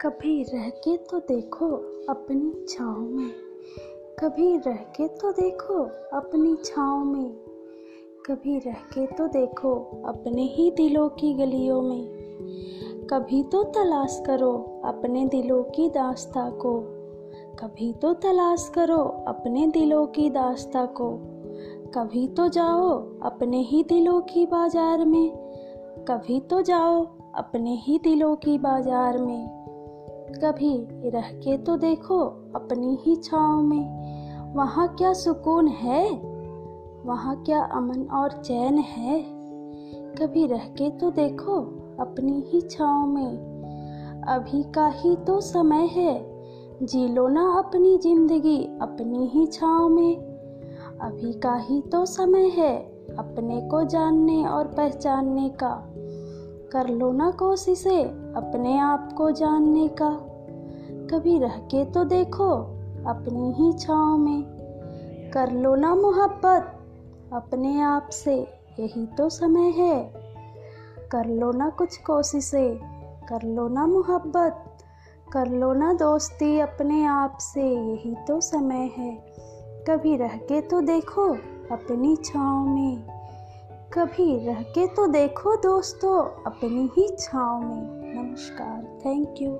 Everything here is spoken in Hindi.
कभी रह के तो देखो अपनी छाँव में। कभी रह के तो देखो अपनी छाँव में। कभी रह के तो देखो अपने ही दिलों की गलियों में। कभी तो तलाश करो अपने दिलों की दास्ता को। कभी तो तलाश करो अपने दिलों की दास्ता को। कभी तो जाओ अपने ही दिलों की बाज़ार में। कभी तो जाओ अपने ही दिलों की बाज़ार में। कभी रह के तो देखो अपनी ही छाँव में। वहाँ क्या सुकून है? वहाँ क्या अमन और चैन है? कभी रह के तो देखो अपनी ही छाँव में। अभी का ही तो समय है, जी लो ना अपनी ज़िंदगी अपनी ही छाँव में। अभी का ही तो समय है, अपने को जानने और पहचानने का। कर लो ना कोशिशें अपने आप को जानने का। कभी रह के तो देखो अपनी ही छाँव में। कर लो ना मोहब्बत अपने आप से, यही तो समय है। कर लो ना कुछ कोशिशें कर लो ना मोहब्बत, कर लो ना दोस्ती अपने आप से, यही तो समय है। कभी रह के तो देखो अपनी छाँव में। कभी रह के तो देखो दोस्तों अपनी ही छाँव में। नमस्कार थैंक यू